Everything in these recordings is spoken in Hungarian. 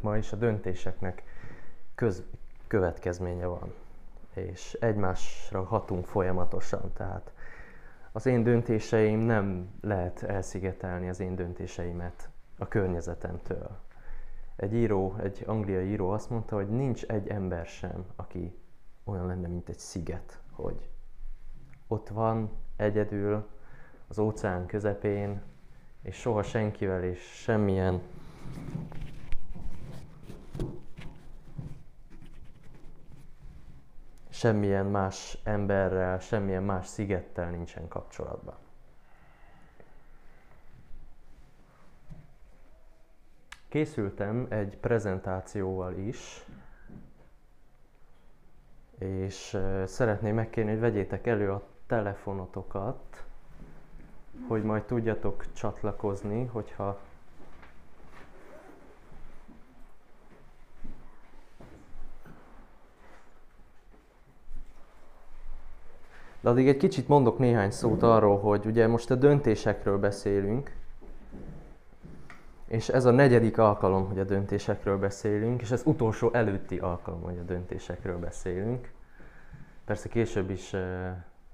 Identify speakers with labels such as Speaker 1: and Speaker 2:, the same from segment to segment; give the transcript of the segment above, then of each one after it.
Speaker 1: ma is a döntéseknek köz, következménye van, és egymásra hatunk folyamatosan, tehát az én döntéseim nem lehet elszigetelni az én döntéseimet a környezetemtől. Egy író, egy angliai író azt mondta, hogy nincs egy ember sem, aki olyan lenne, mint egy sziget, hogy ott van egyedül az óceán közepén, és soha senkivel és semmilyen semmilyen más emberrel, semmilyen más szigettel nincsen kapcsolatban. Készültem egy prezentációval is, és szeretném megkérni, hogy vegyétek elő a telefonotokat, hogy majd tudjatok csatlakozni, hogyha De addig egy kicsit mondok néhány szót arról, hogy ugye most a döntésekről beszélünk, és ez a negyedik alkalom, hogy a döntésekről beszélünk, és ez utolsó előtti alkalom, hogy a döntésekről beszélünk. Persze később is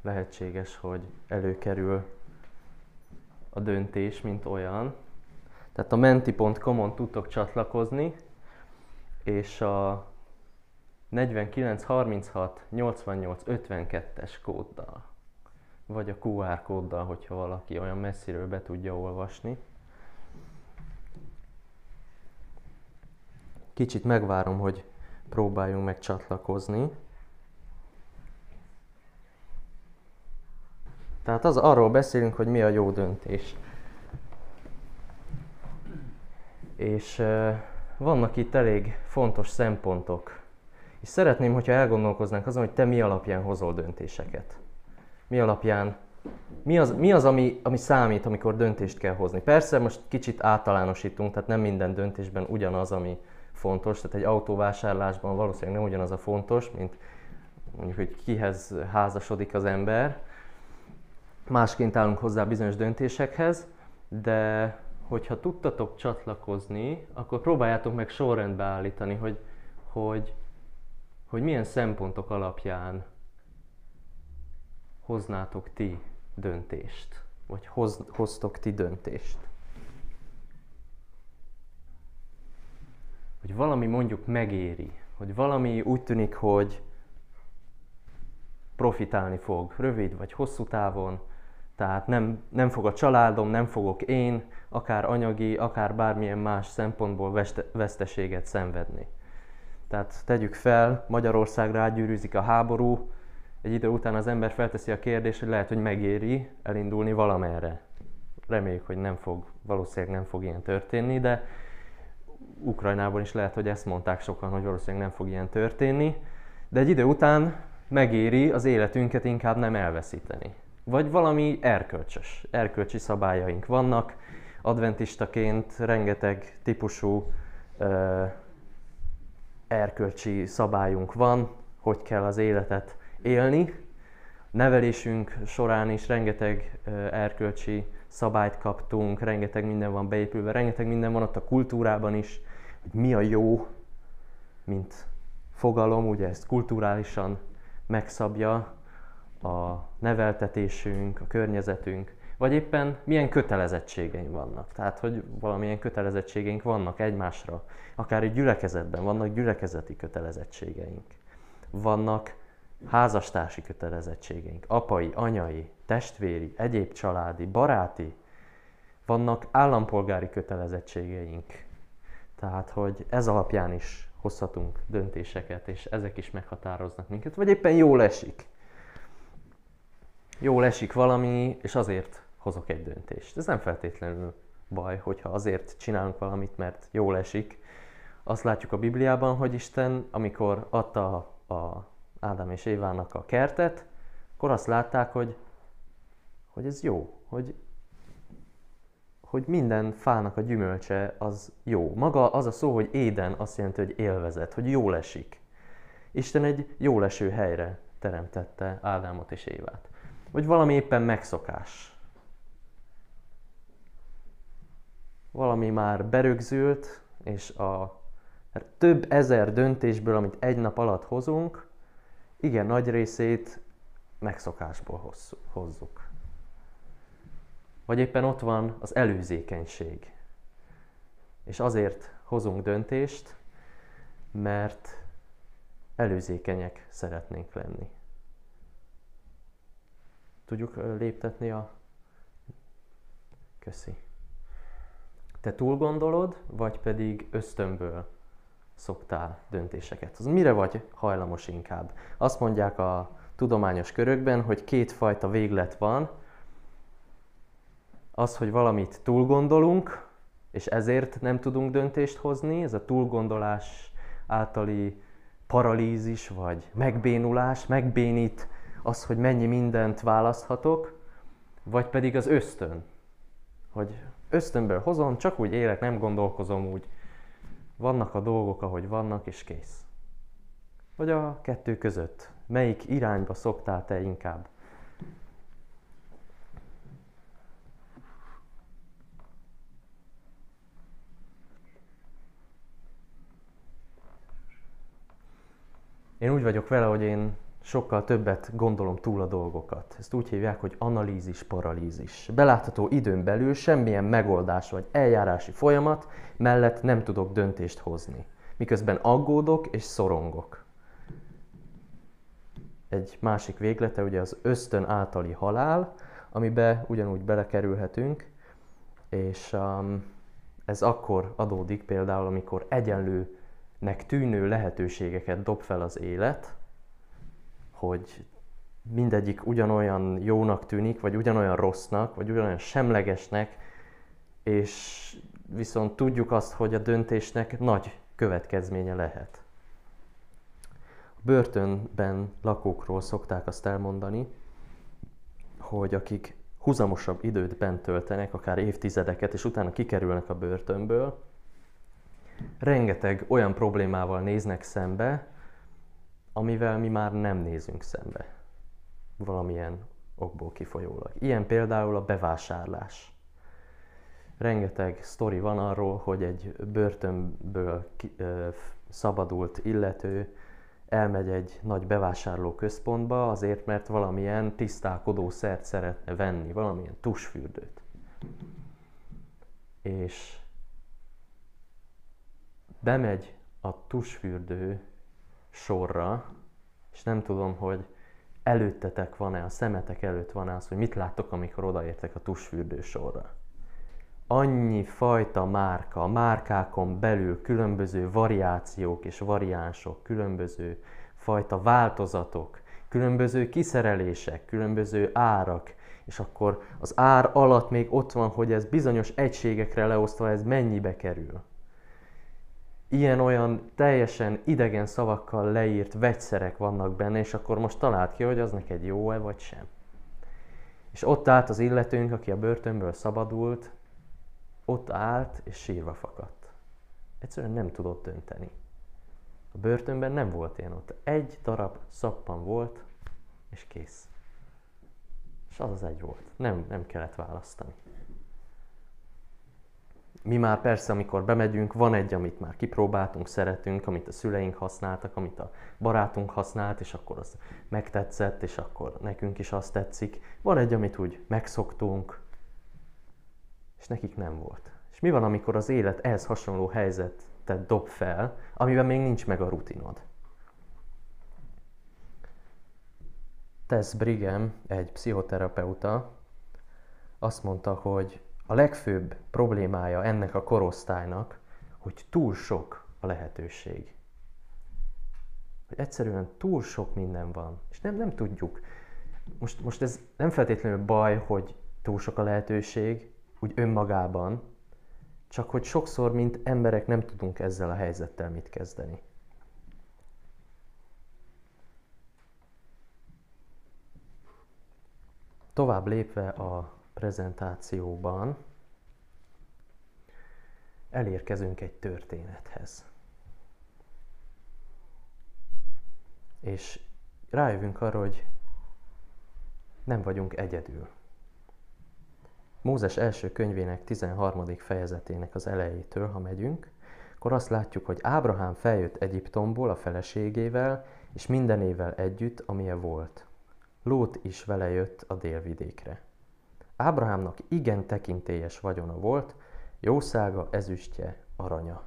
Speaker 1: lehetséges, hogy előkerül a döntés, mint olyan. Tehát a menti.com-on tudtok csatlakozni, és a 49 36 88 52-es kóddal, vagy a QR kóddal, hogyha valaki olyan messziről be tudja olvasni. Kicsit megvárom, hogy próbáljunk meg csatlakozni. Tehát az arról beszélünk, hogy mi a jó döntés. És vannak itt elég fontos szempontok, és szeretném, hogyha elgondolkoznánk azon, hogy te mi alapján hozol döntéseket. Mi alapján, mi az, mi az ami, ami számít, amikor döntést kell hozni. Persze most kicsit általánosítunk, tehát nem minden döntésben ugyanaz, ami fontos. Tehát egy autóvásárlásban valószínűleg nem ugyanaz a fontos, mint mondjuk, hogy kihez házasodik az ember. Másként állunk hozzá bizonyos döntésekhez, de hogyha tudtatok csatlakozni, akkor próbáljátok meg sorrendbe állítani, hogy, hogy hogy milyen szempontok alapján hoznátok ti döntést, vagy hoz, hoztok ti döntést. Hogy valami mondjuk megéri, hogy valami úgy tűnik, hogy profitálni fog rövid vagy hosszú távon, tehát nem, nem fog a családom, nem fogok én, akár anyagi, akár bármilyen más szempontból veszteséget szenvedni. Tehát tegyük fel, Magyarországra átgyűrűzik a háború, egy idő után az ember felteszi a kérdést, hogy lehet, hogy megéri elindulni valamerre. Reméljük, hogy nem fog, valószínűleg nem fog ilyen történni, de Ukrajnában is lehet, hogy ezt mondták sokan, hogy valószínűleg nem fog ilyen történni, de egy idő után megéri az életünket inkább nem elveszíteni. Vagy valami erkölcsös, erkölcsi szabályaink vannak, adventistaként rengeteg típusú erkölcsi szabályunk van, hogy kell az életet élni. Nevelésünk során is rengeteg erkölcsi szabályt kaptunk, rengeteg minden van beépülve, rengeteg minden van ott a kultúrában is, hogy mi a jó, mint fogalom, ugye ezt kulturálisan megszabja a neveltetésünk, a környezetünk, vagy éppen milyen kötelezettségeink vannak. Tehát, hogy valamilyen kötelezettségeink vannak egymásra. Akár egy gyülekezetben vannak gyülekezeti kötelezettségeink. Vannak házastársi kötelezettségeink, apai, anyai, testvéri, egyéb családi, baráti. Vannak állampolgári kötelezettségeink. Tehát, hogy ez alapján is hozhatunk döntéseket, és ezek is meghatároznak minket, vagy éppen jól esik. Jól esik valami, és azért hozok egy döntést. Ez nem feltétlenül baj, hogyha azért csinálunk valamit, mert jól esik. Azt látjuk a Bibliában, hogy Isten, amikor adta a Ádám és Évának a kertet, akkor azt látták, hogy, hogy ez jó, hogy, hogy minden fának a gyümölcse az jó. Maga az a szó, hogy éden azt jelenti, hogy élvezet, hogy jól esik. Isten egy jól eső helyre teremtette Ádámot és Évát. Vagy valami éppen megszokás. Valami már berögzült, és a Több ezer döntésből, amit egy nap alatt hozunk, igen, nagy részét megszokásból hozzuk. Vagy éppen ott van az előzékenység. És azért hozunk döntést, mert előzékenyek szeretnénk lenni. Tudjuk léptetni a... Köszi. Te túl gondolod, vagy pedig ösztönből szoktál döntéseket? Az mire vagy hajlamos inkább? Azt mondják a tudományos körökben, hogy kétfajta véglet van. Az, hogy valamit túl gondolunk, és ezért nem tudunk döntést hozni, ez a túlgondolás általi paralízis, vagy megbénulás, megbénít az, hogy mennyi mindent választhatok, vagy pedig az ösztön, hogy ösztönből hozom, csak úgy élek, nem gondolkozom úgy, vannak a dolgok, ahogy vannak, és kész. Vagy a kettő között, melyik irányba szoktál te inkább? Én úgy vagyok vele, hogy én sokkal többet gondolom túl a dolgokat. Ezt úgy hívják, hogy analízis, paralízis. Belátható időn belül semmilyen megoldás vagy eljárási folyamat mellett nem tudok döntést hozni. Miközben aggódok és szorongok. Egy másik véglete ugye az ösztön általi halál, amibe ugyanúgy belekerülhetünk, és um, ez akkor adódik például, amikor egyenlőnek tűnő lehetőségeket dob fel az élet, hogy mindegyik ugyanolyan jónak tűnik, vagy ugyanolyan rossznak, vagy ugyanolyan semlegesnek, és viszont tudjuk azt, hogy a döntésnek nagy következménye lehet. A börtönben lakókról szokták azt elmondani, hogy akik huzamosabb időt bent töltenek, akár évtizedeket, és utána kikerülnek a börtönből, rengeteg olyan problémával néznek szembe, amivel mi már nem nézünk szembe valamilyen okból kifolyólag. Ilyen például a bevásárlás. Rengeteg sztori van arról, hogy egy börtönből szabadult illető elmegy egy nagy bevásárló központba azért, mert valamilyen tisztálkodó szert szeretne venni, valamilyen tusfürdőt. És bemegy a tusfürdő sorra, és nem tudom, hogy előttetek van-e, a szemetek előtt van-e az, hogy mit láttok, amikor odaértek a tusfürdő sorra. Annyi fajta márka, márkákon belül különböző variációk és variánsok, különböző fajta változatok, különböző kiszerelések, különböző árak, és akkor az ár alatt még ott van, hogy ez bizonyos egységekre leosztva ez mennyibe kerül ilyen-olyan teljesen idegen szavakkal leírt vegyszerek vannak benne, és akkor most talált ki, hogy az neked jó-e vagy sem. És ott állt az illetőnk, aki a börtönből szabadult, ott állt és sírva fakadt. Egyszerűen nem tudott dönteni. A börtönben nem volt ilyen ott. Egy darab szappan volt, és kész. És az az egy volt. Nem, nem kellett választani. Mi már persze, amikor bemegyünk, van egy, amit már kipróbáltunk, szeretünk, amit a szüleink használtak, amit a barátunk használt, és akkor az megtetszett, és akkor nekünk is azt tetszik. Van egy, amit úgy megszoktunk, és nekik nem volt. És mi van, amikor az élet ehhez hasonló helyzetet dob fel, amiben még nincs meg a rutinod? Tess Brigham, egy pszichoterapeuta, azt mondta, hogy a legfőbb problémája ennek a korosztálynak, hogy túl sok a lehetőség. Hogy egyszerűen túl sok minden van, és nem, nem tudjuk. Most, most ez nem feltétlenül baj, hogy túl sok a lehetőség, úgy önmagában, csak hogy sokszor, mint emberek nem tudunk ezzel a helyzettel mit kezdeni. Tovább lépve a prezentációban elérkezünk egy történethez. És rájövünk arra, hogy nem vagyunk egyedül. Mózes első könyvének 13. fejezetének az elejétől, ha megyünk, akkor azt látjuk, hogy Ábrahám feljött Egyiptomból a feleségével, és mindenével együtt, amilyen volt. Lót is vele jött a délvidékre. Ábrahámnak igen tekintélyes vagyona volt, jószága, ezüstje, aranya.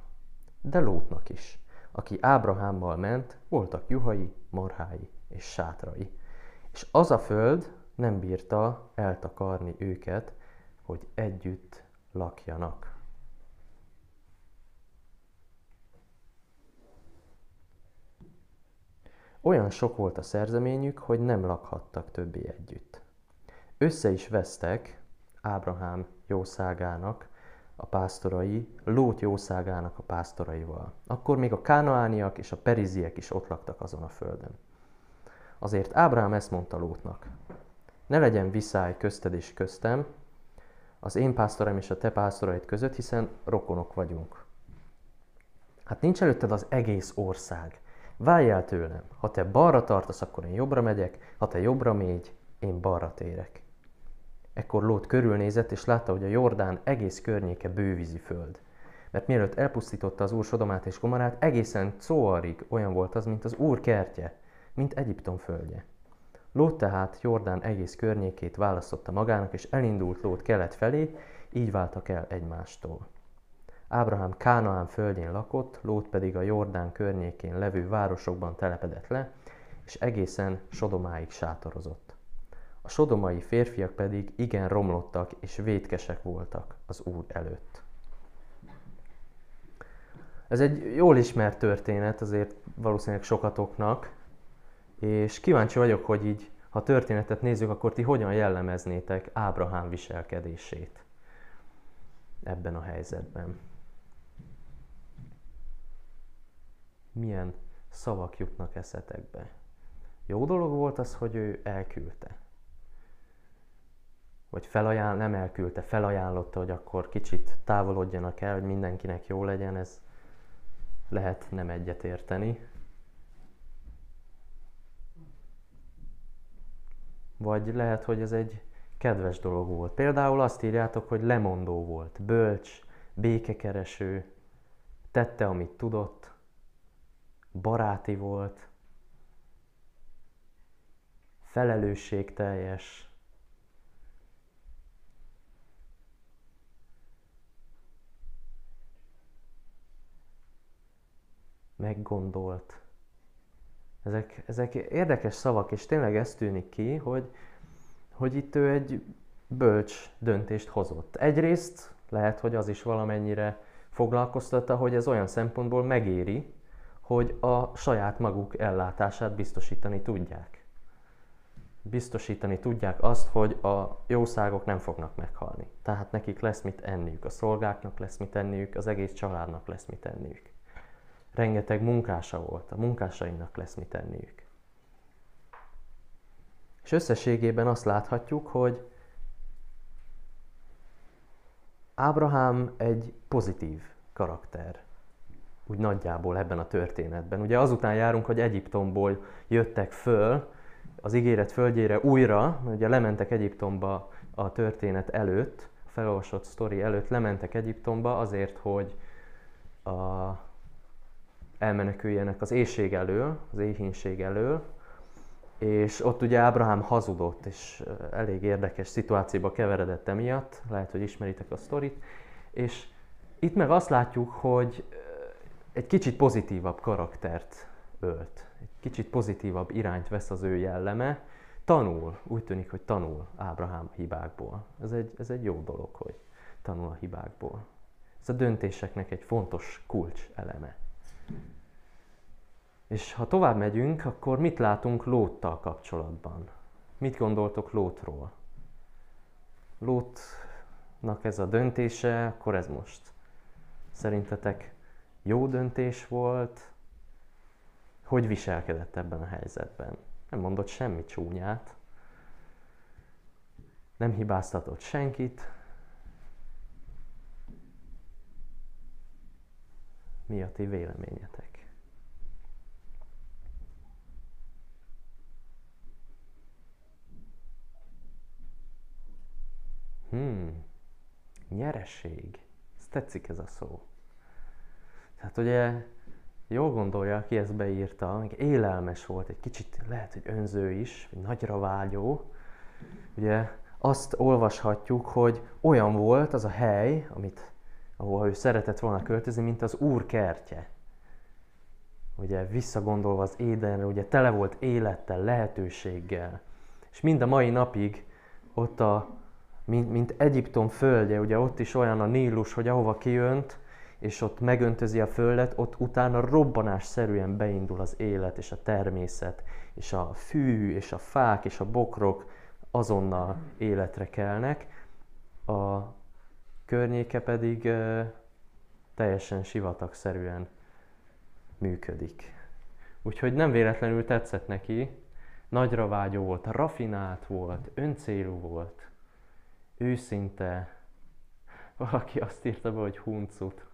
Speaker 1: De Lótnak is. Aki Ábrahámmal ment, voltak juhai, marhái és sátrai. És az a föld nem bírta eltakarni őket, hogy együtt lakjanak. Olyan sok volt a szerzeményük, hogy nem lakhattak többé együtt. Össze is vesztek Ábrahám jószágának a pásztorai, Lót jószágának a pásztoraival. Akkor még a kánaániak és a periziek is ott laktak azon a földön. Azért Ábrahám ezt mondta Lótnak. Ne legyen viszály közted és köztem, az én pásztoraim és a te pásztoraid között, hiszen rokonok vagyunk. Hát nincs előtted az egész ország. Válj el tőlem. Ha te balra tartasz, akkor én jobbra megyek, ha te jobbra mégy, én balra térek. Ekkor Lót körülnézett, és látta, hogy a Jordán egész környéke bővízi föld. Mert mielőtt elpusztította az Úr Sodomát és Gomorát, egészen Coarig olyan volt az, mint az Úr kertje, mint Egyiptom földje. Lót tehát Jordán egész környékét választotta magának, és elindult Lót kelet felé, így váltak el egymástól. Ábrahám Kánaán földjén lakott, Lót pedig a Jordán környékén levő városokban telepedett le, és egészen Sodomáig sátorozott. A sodomai férfiak pedig igen romlottak és vétkesek voltak az Úr előtt. Ez egy jól ismert történet, azért valószínűleg sokatoknak, és kíváncsi vagyok, hogy így, ha történetet nézzük, akkor ti hogyan jellemeznétek Ábrahám viselkedését ebben a helyzetben. Milyen szavak jutnak eszetekbe? Jó dolog volt az, hogy ő elküldte. Vagy felajánl, nem elküldte, felajánlotta, hogy akkor kicsit távolodjanak el, hogy mindenkinek jó legyen, ez lehet nem egyetérteni. Vagy lehet, hogy ez egy kedves dolog volt. Például azt írjátok, hogy lemondó volt, bölcs, békekereső, tette, amit tudott, baráti volt, felelősségteljes, meggondolt. Ezek, ezek érdekes szavak, és tényleg ez tűnik ki, hogy, hogy itt ő egy bölcs döntést hozott. Egyrészt lehet, hogy az is valamennyire foglalkoztatta, hogy ez olyan szempontból megéri, hogy a saját maguk ellátását biztosítani tudják. Biztosítani tudják azt, hogy a jószágok nem fognak meghalni. Tehát nekik lesz mit enniük, a szolgáknak lesz mit enniük, az egész családnak lesz mit enniük rengeteg munkása volt, a munkásainak lesz mit tenniük. És összességében azt láthatjuk, hogy Ábrahám egy pozitív karakter, úgy nagyjából ebben a történetben. Ugye azután járunk, hogy Egyiptomból jöttek föl, az ígéret földjére újra, ugye lementek Egyiptomba a történet előtt, a felolvasott sztori előtt lementek Egyiptomba azért, hogy a elmeneküljenek az éjség elől, az éhínség elől, és ott ugye Ábrahám hazudott, és elég érdekes szituációba keveredett emiatt, lehet, hogy ismeritek a sztorit, és itt meg azt látjuk, hogy egy kicsit pozitívabb karaktert ölt, egy kicsit pozitívabb irányt vesz az ő jelleme, tanul, úgy tűnik, hogy tanul Ábrahám hibákból. Ez egy, ez egy jó dolog, hogy tanul a hibákból. Ez a döntéseknek egy fontos kulcs eleme. És ha tovább megyünk, akkor mit látunk Lóttal kapcsolatban? Mit gondoltok Lótról? Lótnak ez a döntése, akkor ez most szerintetek jó döntés volt? Hogy viselkedett ebben a helyzetben? Nem mondott semmi csúnyát, nem hibáztatott senkit. Mi a ti véleményetek? Hmm, nyereség. Ez tetszik ez a szó. Tehát ugye jól gondolja, aki ezt beírta, élelmes volt, egy kicsit lehet, hogy önző is, vagy nagyra vágyó. Ugye azt olvashatjuk, hogy olyan volt az a hely, amit, ahol ő szeretett volna költözni, mint az Úr kertje. Ugye visszagondolva az Édenre, ugye tele volt élettel, lehetőséggel. És mind a mai napig ott a, mint, mint Egyiptom földje, ugye ott is olyan a Nílus, hogy ahova kijönt, és ott megöntözi a földet, ott utána robbanásszerűen beindul az élet és a természet, és a fű, és a fák, és a bokrok azonnal életre kelnek, a környéke pedig teljesen sivatagszerűen működik. Úgyhogy nem véletlenül tetszett neki, nagyra vágyó volt, rafinált volt, öncélú volt, őszinte. Valaki azt írta be, hogy huncut.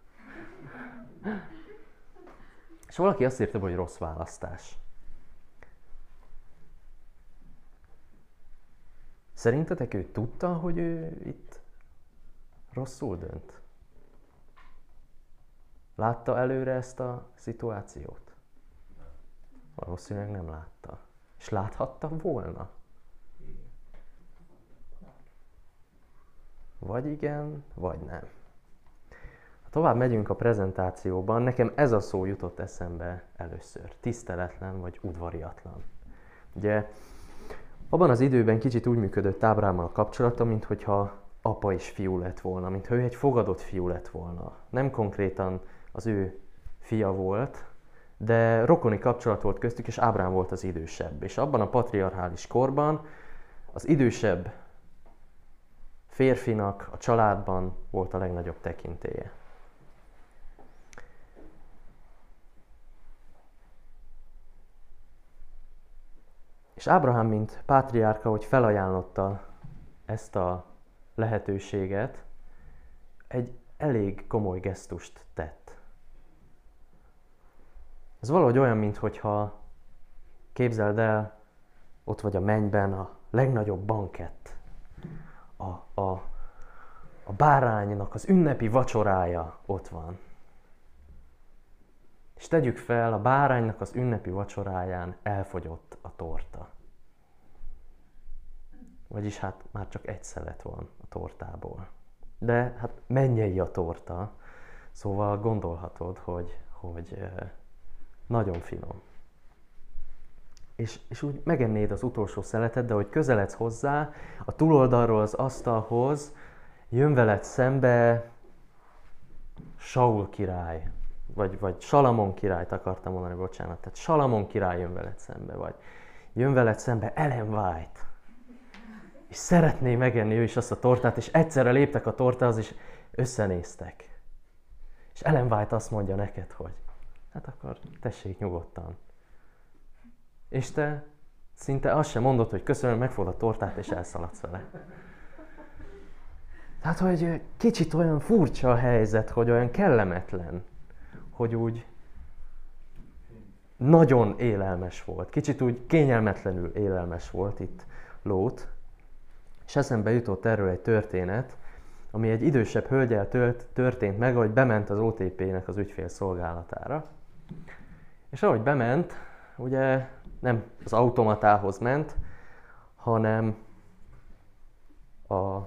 Speaker 1: És valaki azt írta, hogy rossz választás. Szerintetek ő tudta, hogy ő itt rosszul dönt? Látta előre ezt a szituációt? Valószínűleg nem látta. És láthatta volna? Vagy igen, vagy nem. Ha tovább megyünk a prezentációban, nekem ez a szó jutott eszembe először. Tiszteletlen vagy udvariatlan. Ugye abban az időben kicsit úgy működött Ábrámmal kapcsolata, mint hogyha apa és fiú lett volna, mintha ő egy fogadott fiú lett volna. Nem konkrétan az ő fia volt, de rokoni kapcsolat volt köztük, és Ábrám volt az idősebb. És abban a patriarchális korban az idősebb férfinak a családban volt a legnagyobb tekintélye. És Ábrahám, mint pátriárka, hogy felajánlotta ezt a lehetőséget, egy elég komoly gesztust tett. Ez valahogy olyan, mintha képzeld el, ott vagy a mennyben a legnagyobb bankett, a, a, a báránynak az ünnepi vacsorája ott van. És tegyük fel, a báránynak az ünnepi vacsoráján elfogyott a torta. Vagyis hát már csak egy szelet van a tortából. De hát mennyei a torta, szóval gondolhatod, hogy, hogy nagyon finom. És, és úgy megennéd az utolsó szeletet, de hogy közeledsz hozzá, a túloldalról az asztalhoz jön veled szembe Saul király, vagy, vagy Salamon királyt akartam mondani, bocsánat, tehát Salamon király jön veled szembe, vagy jön veled szembe Ellen White, és szeretné megenni ő is azt a tortát, és egyszerre léptek a tortához, és összenéztek. És Ellen White azt mondja neked, hogy hát akkor tessék nyugodtan. És te szinte azt sem mondod, hogy köszönöm, megfogod a tortát, és elszaladsz vele. Tehát, hogy kicsit olyan furcsa a helyzet, hogy olyan kellemetlen, hogy úgy nagyon élelmes volt. Kicsit úgy kényelmetlenül élelmes volt itt Lót. És eszembe jutott erről egy történet, ami egy idősebb hölgyel történt meg, ahogy bement az OTP-nek az ügyfélszolgálatára. És ahogy bement, ugye nem az automatához ment, hanem a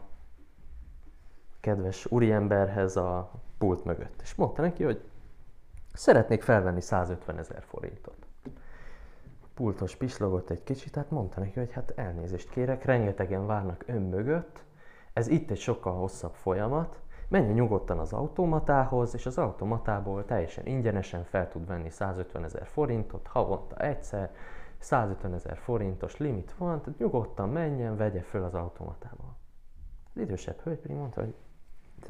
Speaker 1: kedves úriemberhez a pult mögött. És mondta neki, hogy szeretnék felvenni 150 ezer forintot. Pultos pislogott egy kicsit, tehát mondta neki, hogy hát elnézést kérek, rengetegen várnak ön mögött, ez itt egy sokkal hosszabb folyamat, menjen nyugodtan az automatához, és az automatából teljesen ingyenesen fel tud venni 150 ezer forintot, havonta egyszer, 150 ezer forintos limit van, tehát nyugodtan menjen, vegye föl az automatából. Az idősebb hölgy pedig mondta, hogy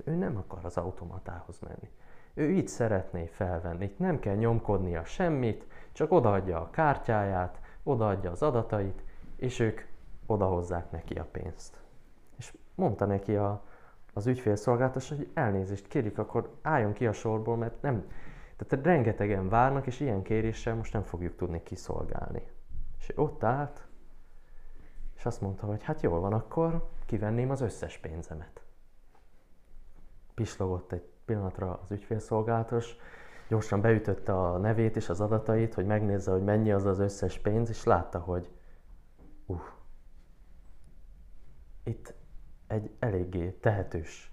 Speaker 1: ő nem akar az automatához menni. Ő így szeretné felvenni, itt nem kell nyomkodnia semmit, csak odaadja a kártyáját, odaadja az adatait, és ők odahozzák neki a pénzt. És mondta neki a, az ügyfélszolgáltatás, hogy elnézést kérjük, akkor álljon ki a sorból, mert nem, tehát rengetegen várnak, és ilyen kéréssel most nem fogjuk tudni kiszolgálni. És ott állt, és azt mondta, hogy hát jól van, akkor kivenném az összes pénzemet. Pislogott egy pillanatra az ügyfélszolgálatos, gyorsan beütötte a nevét és az adatait, hogy megnézze, hogy mennyi az az összes pénz, és látta, hogy uh, itt egy eléggé tehetős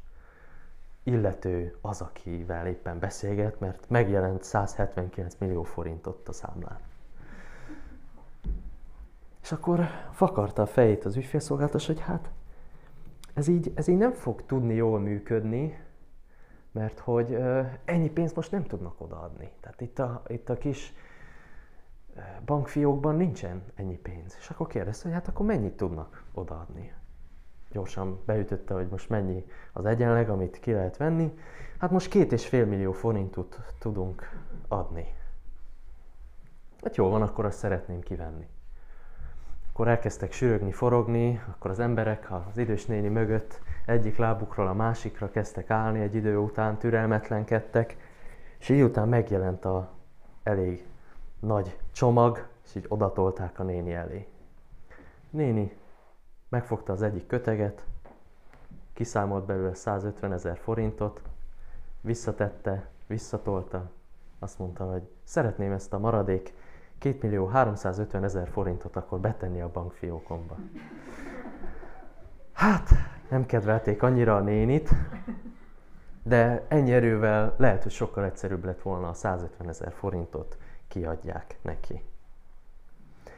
Speaker 1: illető az, akivel éppen beszélget, mert megjelent 179 millió forint ott a számlán. És akkor fakarta a fejét az ügyfélszolgáltatás, hogy hát ez így, ez így nem fog tudni jól működni, mert hogy ennyi pénzt most nem tudnak odaadni. Tehát itt a, itt a kis bankfiókban nincsen ennyi pénz. És akkor kérdezte, hogy hát akkor mennyit tudnak odaadni. Gyorsan beütötte, hogy most mennyi az egyenleg, amit ki lehet venni. Hát most két és fél millió forintot tudunk adni. Hát jó van, akkor azt szeretném kivenni. Akkor elkezdtek sürögni, forogni, akkor az emberek az idős néni mögött egyik lábukról a másikra kezdtek állni, egy idő után türelmetlenkedtek, és így után megjelent a elég nagy csomag, és így odatolták a néni elé. Néni megfogta az egyik köteget, kiszámolt belőle 150 ezer forintot, visszatette, visszatolta, azt mondta, hogy szeretném ezt a maradék 2 millió 350 ezer forintot akkor betenni a bankfiókomba. Hát, nem kedvelték annyira a nénit, de ennyi erővel lehet, hogy sokkal egyszerűbb lett volna a 150 ezer forintot kiadják neki.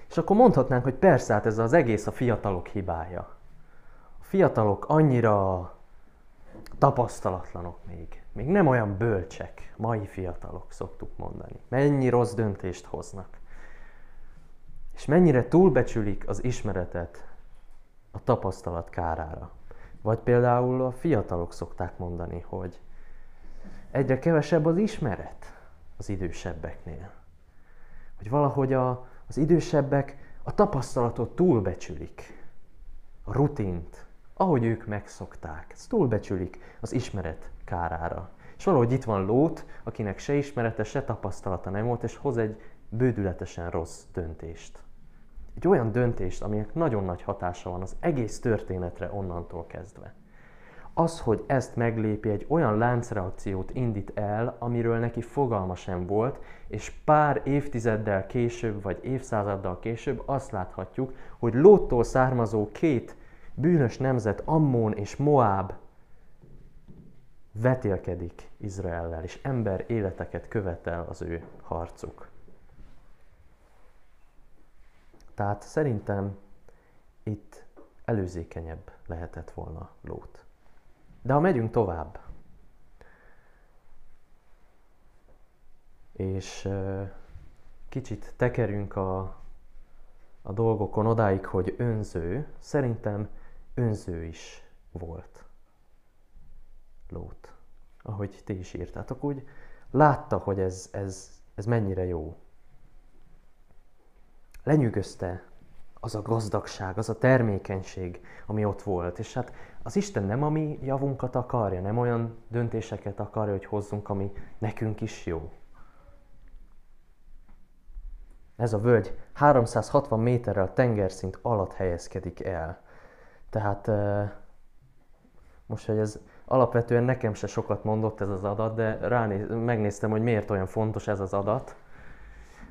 Speaker 1: És akkor mondhatnánk, hogy persze, hát ez az egész a fiatalok hibája. A fiatalok annyira tapasztalatlanok még. Még nem olyan bölcsek, mai fiatalok szoktuk mondani. Mennyi rossz döntést hoznak. És mennyire túlbecsülik az ismeretet a tapasztalat kárára. Vagy például a fiatalok szokták mondani, hogy egyre kevesebb az ismeret az idősebbeknél. Hogy valahogy a, az idősebbek a tapasztalatot túlbecsülik, a rutint, ahogy ők megszokták. Ezt túlbecsülik az ismeret kárára. És valahogy itt van Lót, akinek se ismerete, se tapasztalata nem volt, és hoz egy bődületesen rossz döntést. Egy olyan döntést, aminek nagyon nagy hatása van az egész történetre onnantól kezdve. Az, hogy ezt meglépi, egy olyan láncreakciót indít el, amiről neki fogalma sem volt, és pár évtizeddel később, vagy évszázaddal később azt láthatjuk, hogy Lóttól származó két bűnös nemzet, Ammon és Moab vetélkedik Izraellel, és ember életeket követel az ő harcuk. Tehát szerintem itt előzékenyebb lehetett volna Lót. De ha megyünk tovább, és kicsit tekerünk a, a dolgokon odáig, hogy önző, szerintem önző is volt Lót. Ahogy ti is írtátok, úgy látta, hogy ez, ez, ez mennyire jó lenyűgözte az a gazdagság, az a termékenység, ami ott volt. És hát az Isten nem a mi javunkat akarja, nem olyan döntéseket akarja, hogy hozzunk, ami nekünk is jó. Ez a völgy 360 méterrel tengerszint alatt helyezkedik el. Tehát most, hogy ez alapvetően nekem se sokat mondott ez az adat, de ránéz, megnéztem, hogy miért olyan fontos ez az adat.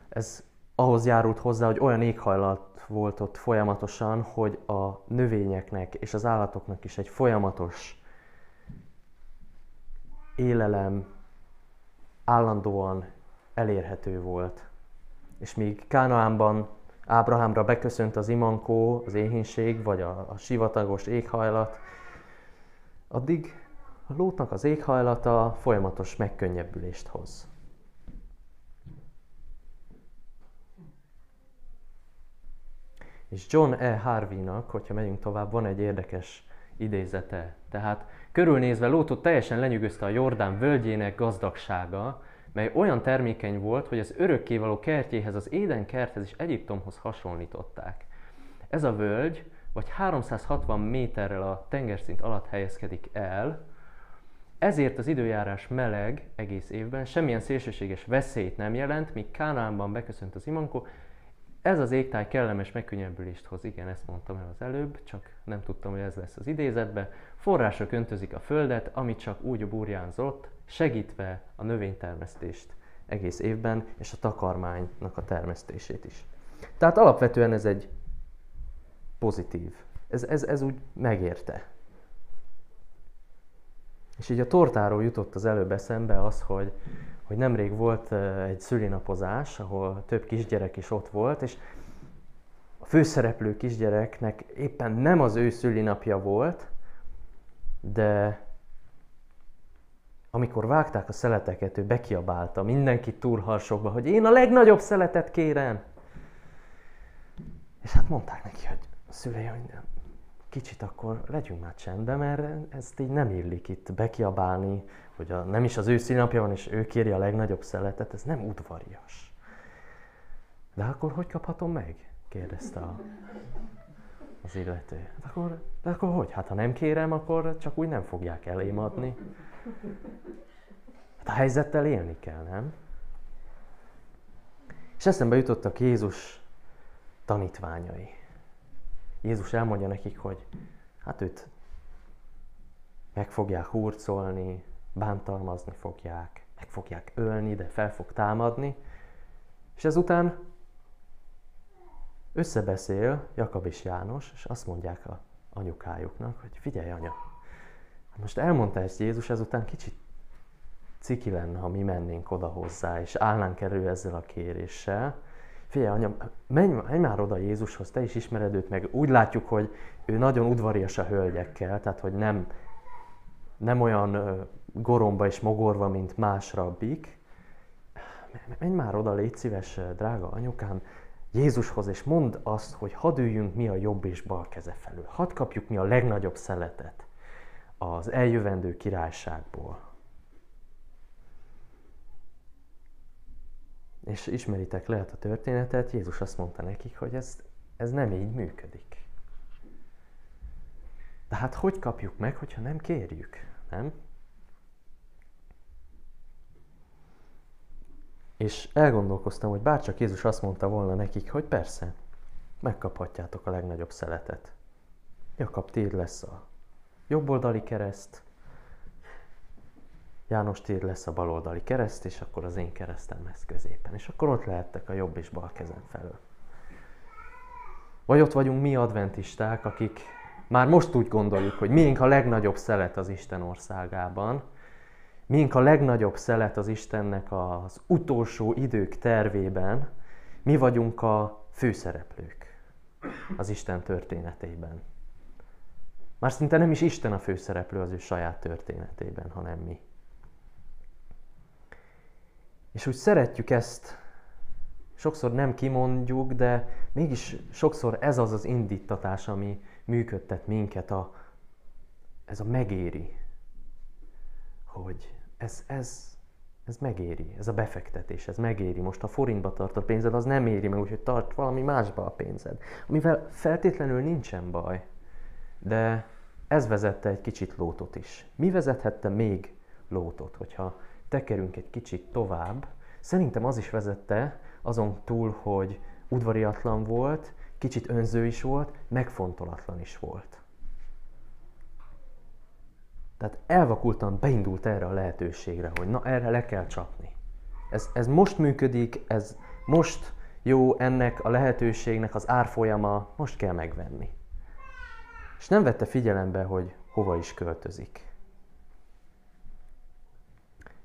Speaker 1: Ez ahhoz járult hozzá, hogy olyan éghajlat volt ott folyamatosan, hogy a növényeknek és az állatoknak is egy folyamatos élelem állandóan elérhető volt. És míg Kánaánban Ábrahámra beköszönt az imankó, az éhínség, vagy a, a sivatagos éghajlat, addig a lótnak az éghajlata folyamatos megkönnyebbülést hoz. És John E. Harvey-nak, hogyha megyünk tovább, van egy érdekes idézete. Tehát körülnézve Lótot teljesen lenyűgözte a Jordán völgyének gazdagsága, mely olyan termékeny volt, hogy az örökkévaló kertjéhez, az Éden kerthez és Egyiptomhoz hasonlították. Ez a völgy, vagy 360 méterrel a tengerszint alatt helyezkedik el, ezért az időjárás meleg egész évben, semmilyen szélsőséges veszélyt nem jelent, míg Kánaánban beköszönt az imankó, ez az égtáj kellemes megkönnyebbülést hoz, igen, ezt mondtam el az előbb, csak nem tudtam, hogy ez lesz az idézetben. Források öntözik a földet, amit csak úgy burjánzott, segítve a növénytermesztést egész évben, és a takarmánynak a termesztését is. Tehát alapvetően ez egy pozitív. Ez, ez, ez úgy megérte. És így a tortáról jutott az előbb eszembe az, hogy, hogy nemrég volt egy szülinapozás, ahol több kisgyerek is ott volt, és a főszereplő kisgyereknek éppen nem az ő szülinapja volt, de amikor vágták a szeleteket, ő bekiabálta mindenki túlharsogva, hogy én a legnagyobb szeletet kérem. És hát mondták neki, hogy a szülei, hogy nem, kicsit akkor legyünk már csendben, mert ezt így nem illik itt bekiabálni, hogy a, nem is az ő színapja van, és ő kéri a legnagyobb szeletet, ez nem udvarias. De akkor hogy kaphatom meg? kérdezte a, az illető. De akkor, de akkor hogy? Hát ha nem kérem, akkor csak úgy nem fogják elém adni. Hát a helyzettel élni kell, nem? És eszembe jutottak Jézus tanítványai. Jézus elmondja nekik, hogy hát őt meg fogják hurcolni, bántalmazni fogják, meg fogják ölni, de fel fog támadni. És ezután összebeszél Jakab és János, és azt mondják a anyukájuknak, hogy figyelj anya, most elmondta ezt Jézus, ezután kicsit ciki lenne, ha mi mennénk oda hozzá, és állnánk elő ezzel a kéréssel. Figyelj, anya, menj, menj már oda Jézushoz, te is ismered őt, meg úgy látjuk, hogy ő nagyon udvarias a hölgyekkel, tehát hogy nem, nem olyan goromba és mogorva, mint más rabbik. Menj már oda, légy szíves, drága anyukám, Jézushoz, és mondd azt, hogy hadd üljünk mi a jobb és bal keze felől. Hadd kapjuk mi a legnagyobb szeletet az eljövendő királyságból. És ismeritek lehet a történetet, Jézus azt mondta nekik, hogy ez, ez nem így működik. De hát hogy kapjuk meg, hogyha nem kérjük, nem? És elgondolkoztam, hogy bárcsak Jézus azt mondta volna nekik, hogy persze, megkaphatjátok a legnagyobb szeletet. Jakab tér lesz a jobboldali kereszt, János tér lesz a baloldali kereszt, és akkor az én keresztem lesz középen. És akkor ott lehettek a jobb és bal kezem felől. Vagy ott vagyunk mi adventisták, akik már most úgy gondoljuk, hogy miénk a legnagyobb szelet az Isten országában, Mink a legnagyobb szelet az Istennek az utolsó idők tervében, mi vagyunk a főszereplők az Isten történetében. Már szinte nem is Isten a főszereplő az ő saját történetében, hanem mi. És úgy szeretjük ezt, sokszor nem kimondjuk, de mégis sokszor ez az az indítatás, ami működtet minket, a, ez a megéri, hogy ez, ez, ez megéri, ez a befektetés, ez megéri. Most a forintba tart a pénzed, az nem éri meg, úgyhogy tart valami másba a pénzed. Amivel feltétlenül nincsen baj, de ez vezette egy kicsit lótot is. Mi vezethette még lótot, hogyha tekerünk egy kicsit tovább? Szerintem az is vezette, azon túl, hogy udvariatlan volt, kicsit önző is volt, megfontolatlan is volt. Tehát elvakultan beindult erre a lehetőségre, hogy na erre le kell csapni. Ez, ez most működik, ez most jó ennek a lehetőségnek az árfolyama, most kell megvenni. És nem vette figyelembe, hogy hova is költözik.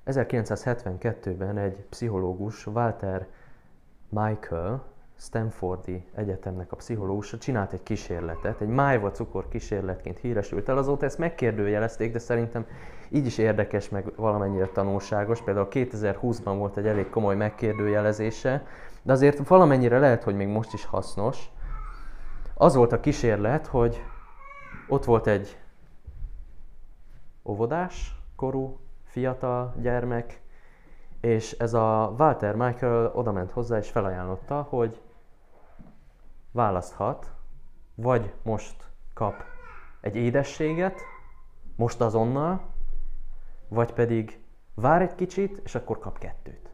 Speaker 1: 1972-ben egy pszichológus, Walter Michael, Stanfordi Egyetemnek a pszichológusa csinált egy kísérletet, egy májva cukor kísérletként híresült el, azóta ezt megkérdőjelezték, de szerintem így is érdekes, meg valamennyire tanulságos. Például 2020-ban volt egy elég komoly megkérdőjelezése, de azért valamennyire lehet, hogy még most is hasznos. Az volt a kísérlet, hogy ott volt egy óvodás korú fiatal gyermek, és ez a Walter Michael odament hozzá és felajánlotta, hogy választhat, vagy most kap egy édességet, most azonnal, vagy pedig vár egy kicsit, és akkor kap kettőt.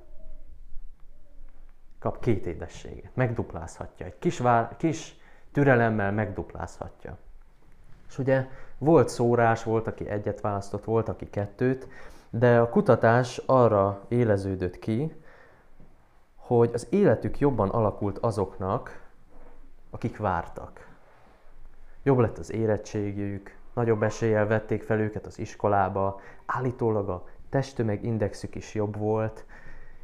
Speaker 1: Kap két édességet, megduplázhatja. Egy kis, vár, kis türelemmel megduplázhatja. És ugye volt szórás, volt, aki egyet választott, volt, aki kettőt, de a kutatás arra éleződött ki, hogy az életük jobban alakult azoknak, akik vártak. Jobb lett az érettségjük, nagyobb eséllyel vették fel őket az iskolába, állítólag a testtömeg indexük is jobb volt,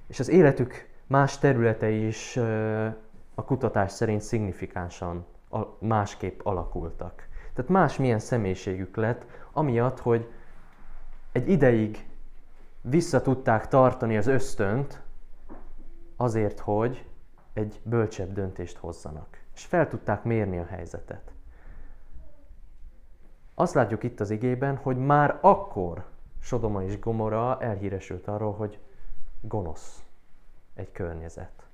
Speaker 1: és az életük más területei is a kutatás szerint szignifikánsan másképp alakultak. Tehát másmilyen személyiségük lett, amiatt, hogy egy ideig vissza tudták tartani az ösztönt azért, hogy egy bölcsebb döntést hozzanak. És fel tudták mérni a helyzetet. Azt látjuk itt az igében, hogy már akkor Sodoma és Gomora elhíresült arról, hogy gonosz egy környezet.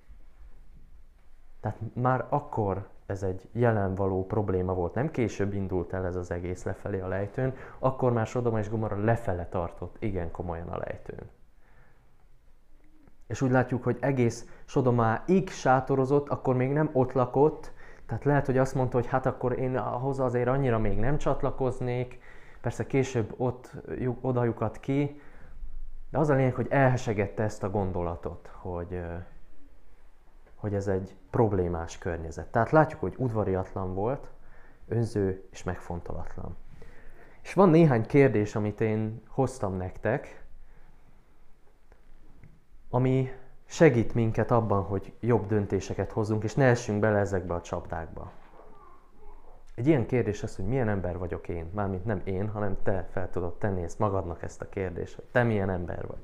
Speaker 1: Tehát már akkor ez egy jelenvaló probléma volt. Nem később indult el ez az egész lefelé a lejtőn, akkor már Sodoma és Gomorra lefele tartott igen komolyan a lejtőn. És úgy látjuk, hogy egész Sodomáig sátorozott, akkor még nem ott lakott, tehát lehet, hogy azt mondta, hogy hát akkor én ahhoz azért annyira még nem csatlakoznék, persze később ott oda lyukat ki, de az a lényeg, hogy elhesegette ezt a gondolatot, hogy, hogy ez egy problémás környezet. Tehát látjuk, hogy udvariatlan volt, önző és megfontolatlan. És van néhány kérdés, amit én hoztam nektek, ami segít minket abban, hogy jobb döntéseket hozzunk, és ne essünk bele ezekbe a csapdákba. Egy ilyen kérdés az, hogy milyen ember vagyok én. Mármint nem én, hanem te fel tudod tenni ezt magadnak ezt a kérdést, hogy te milyen ember vagy.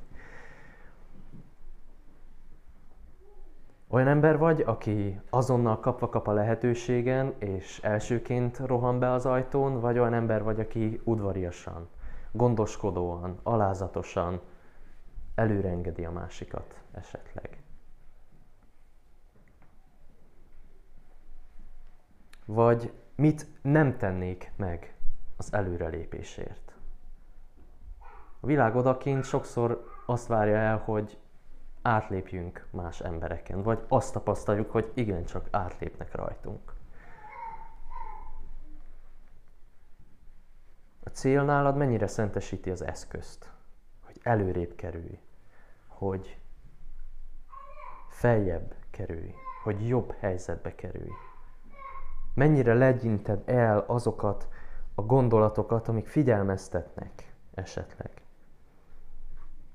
Speaker 1: Olyan ember vagy, aki azonnal kapva kap a lehetőségen, és elsőként rohan be az ajtón, vagy olyan ember vagy, aki udvariasan, gondoskodóan, alázatosan előrengedi a másikat esetleg. Vagy mit nem tennék meg az előrelépésért. A világ odakint sokszor azt várja el, hogy átlépjünk más embereken, vagy azt tapasztaljuk, hogy igencsak átlépnek rajtunk. A cél nálad mennyire szentesíti az eszközt, hogy előrébb kerülj, hogy feljebb kerülj, hogy jobb helyzetbe kerülj. Mennyire legyinted el azokat a gondolatokat, amik figyelmeztetnek esetleg.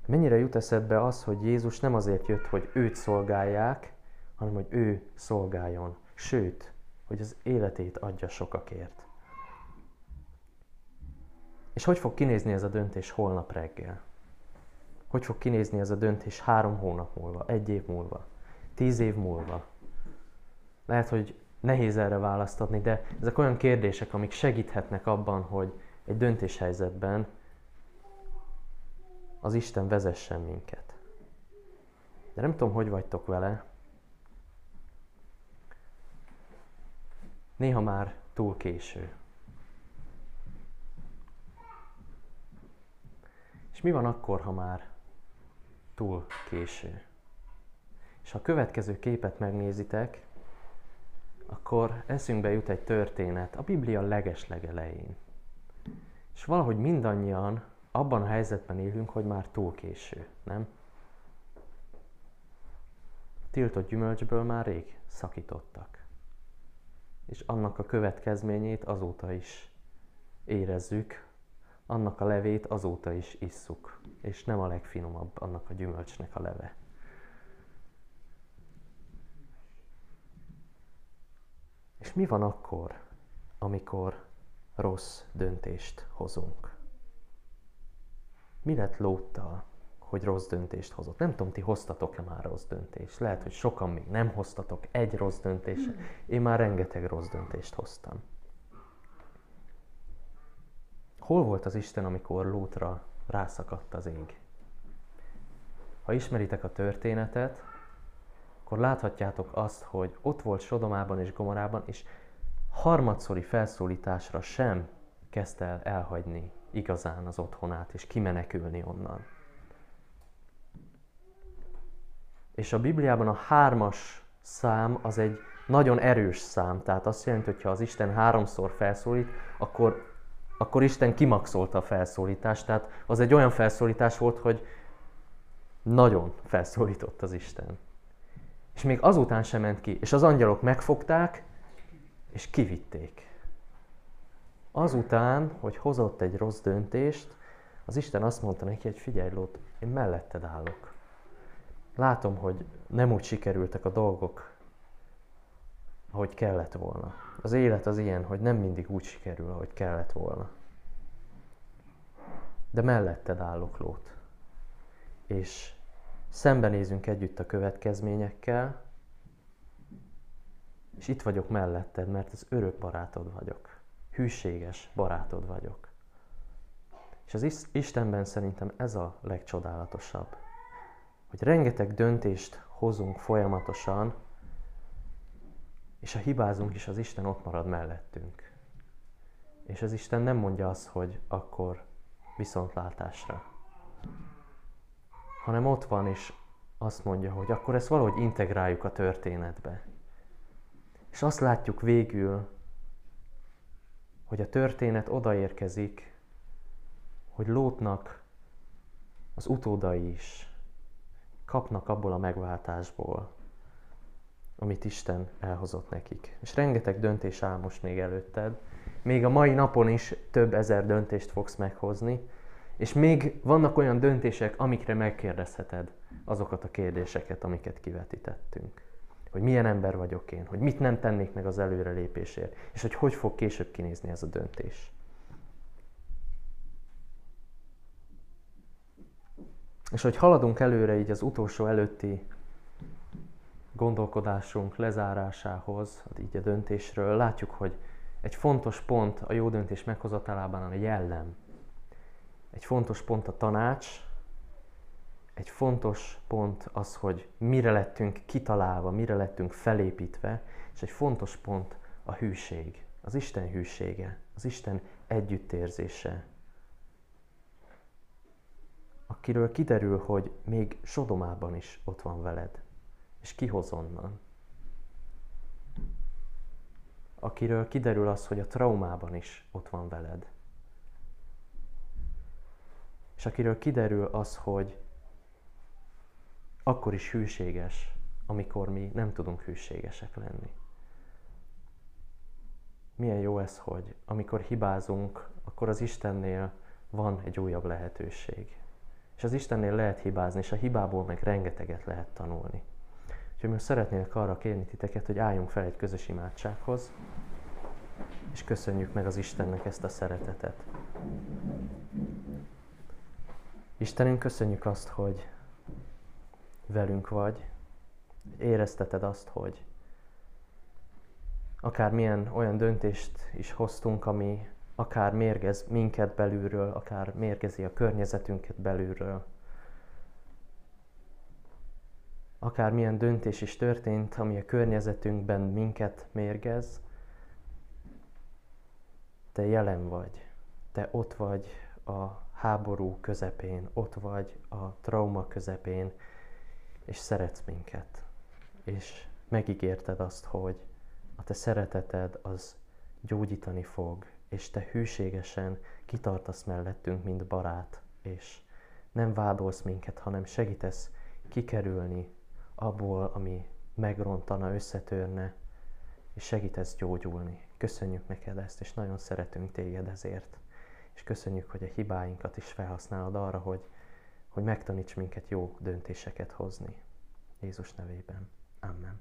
Speaker 1: Mennyire jut eszedbe az, hogy Jézus nem azért jött, hogy őt szolgálják, hanem hogy ő szolgáljon. Sőt, hogy az életét adja sokakért. És hogy fog kinézni ez a döntés holnap reggel? Hogy fog kinézni ez a döntés három hónap múlva, egy év múlva, tíz év múlva? Lehet, hogy nehéz erre választatni, de ezek olyan kérdések, amik segíthetnek abban, hogy egy döntéshelyzetben az Isten vezessen minket. De nem tudom, hogy vagytok vele. Néha már túl késő. És mi van akkor, ha már túl késő? És ha a következő képet megnézitek, akkor eszünkbe jut egy történet a Biblia legeslegelején. És valahogy mindannyian abban a helyzetben élünk, hogy már túl késő, nem? Tiltott gyümölcsből már rég szakítottak. És annak a következményét azóta is érezzük, annak a levét azóta is isszuk, és nem a legfinomabb annak a gyümölcsnek a leve. És mi van akkor, amikor rossz döntést hozunk? Mi lett Lóttal, hogy rossz döntést hozott? Nem tudom, ti hoztatok-e már rossz döntést. Lehet, hogy sokan még nem hoztatok egy rossz döntést. Én már rengeteg rossz döntést hoztam. Hol volt az Isten, amikor Lótra rászakadt az ég? Ha ismeritek a történetet, akkor láthatjátok azt, hogy ott volt Sodomában és Gomorában, és harmadszori felszólításra sem kezdte el elhagyni igazán az otthonát, és kimenekülni onnan. És a Bibliában a hármas szám az egy nagyon erős szám, tehát azt jelenti, hogy ha az Isten háromszor felszólít, akkor, akkor Isten kimaxolta a felszólítást, tehát az egy olyan felszólítás volt, hogy nagyon felszólított az Isten. És még azután sem ment ki. És az angyalok megfogták, és kivitték. Azután, hogy hozott egy rossz döntést, az Isten azt mondta neki, hogy figyelj Lót, én melletted állok. Látom, hogy nem úgy sikerültek a dolgok, ahogy kellett volna. Az élet az ilyen, hogy nem mindig úgy sikerül, ahogy kellett volna. De melletted állok, Lót. És szembenézünk együtt a következményekkel, és itt vagyok melletted, mert az örök barátod vagyok. Hűséges barátod vagyok. És az Istenben szerintem ez a legcsodálatosabb. Hogy rengeteg döntést hozunk folyamatosan, és ha hibázunk is, az Isten ott marad mellettünk. És az Isten nem mondja azt, hogy akkor viszontlátásra. Hanem ott van, és azt mondja, hogy akkor ezt valahogy integráljuk a történetbe. És azt látjuk végül, hogy a történet odaérkezik, hogy Lótnak az utódai is kapnak abból a megváltásból, amit Isten elhozott nekik. És rengeteg döntés áll most még előtted. Még a mai napon is több ezer döntést fogsz meghozni, és még vannak olyan döntések, amikre megkérdezheted azokat a kérdéseket, amiket kivetítettünk. Hogy milyen ember vagyok én, hogy mit nem tennék meg az előrelépésért, és hogy hogy fog később kinézni ez a döntés. És hogy haladunk előre így az utolsó előtti gondolkodásunk lezárásához, így a döntésről, látjuk, hogy egy fontos pont a jó döntés meghozatalában a jellem. Egy fontos pont a tanács, egy fontos pont az, hogy mire lettünk kitalálva, mire lettünk felépítve, és egy fontos pont a hűség, az Isten hűsége, az Isten együttérzése, akiről kiderül, hogy még Sodomában is ott van veled, és kihoz onnan. Akiről kiderül az, hogy a traumában is ott van veled. És akiről kiderül az, hogy akkor is hűséges, amikor mi nem tudunk hűségesek lenni. Milyen jó ez, hogy amikor hibázunk, akkor az Istennél van egy újabb lehetőség. És az Istennél lehet hibázni, és a hibából meg rengeteget lehet tanulni. Úgyhogy most szeretnélek arra kérni titeket, hogy álljunk fel egy közös imádsághoz, és köszönjük meg az Istennek ezt a szeretetet. Istenünk, köszönjük azt, hogy velünk vagy, érezteted azt, hogy akár milyen olyan döntést is hoztunk, ami akár mérgez minket belülről, akár mérgezi a környezetünket belülről. Akár milyen döntés is történt, ami a környezetünkben minket mérgez, te jelen vagy, te ott vagy a háború közepén, ott vagy a trauma közepén, és szeretsz minket. És megígérted azt, hogy a te szereteted az gyógyítani fog, és te hűségesen kitartasz mellettünk, mint barát, és nem vádolsz minket, hanem segítesz kikerülni abból, ami megrontana, összetörne, és segítesz gyógyulni. Köszönjük neked ezt, és nagyon szeretünk téged ezért. És köszönjük, hogy a hibáinkat is felhasználod arra, hogy, hogy megtaníts minket jó döntéseket hozni. Jézus nevében. Amen.